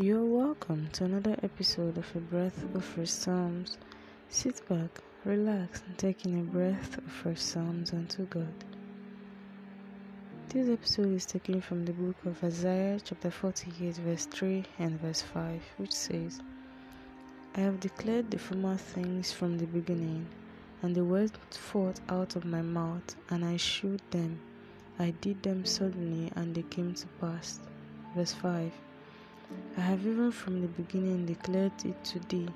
You're welcome to another episode of A Breath of Fresh Psalms. Sit back, relax, and take in a breath of Fresh Psalms unto God. This episode is taken from the book of Isaiah, chapter 48, verse 3 and verse 5, which says, I have declared the former things from the beginning, and the words forth out of my mouth, and I shewed them. I did them suddenly, and they came to pass. Verse 5 I have even from the beginning declared it to thee.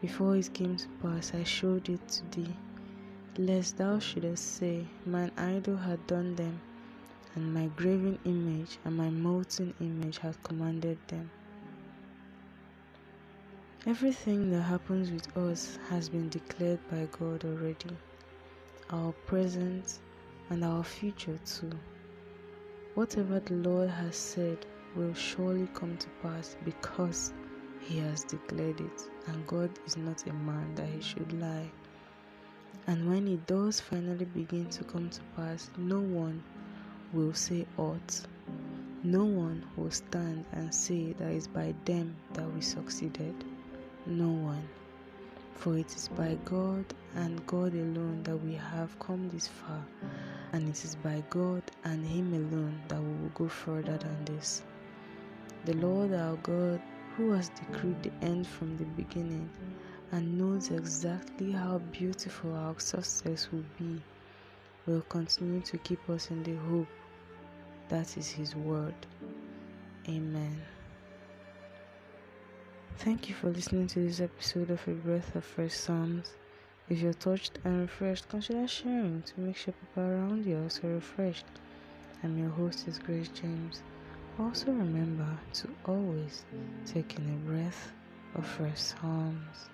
Before it came to pass, I showed it to thee. Lest thou shouldest say, Mine idol had done them, and my graven image and my molten image had commanded them. Everything that happens with us has been declared by God already. Our present and our future too. Whatever the Lord has said will surely come to pass because he has declared it, and God is not a man that he should lie. And when it does finally begin to come to pass, no one will say aught. No one will stand and say that it's by them that we succeeded. No one. For it is by God and God alone that we have come this far, and it is by God and Him alone that we will go further than this. The Lord our God, who has decreed the end from the beginning and knows exactly how beautiful our success will be, will continue to keep us in the hope that is His word. Amen. Thank you for listening to this episode of A Breath of Fresh Psalms. If you're touched and refreshed, consider sharing to make sure people around you are also refreshed. I'm your host, is Grace James. Also remember to always take in a breath of fresh psalms.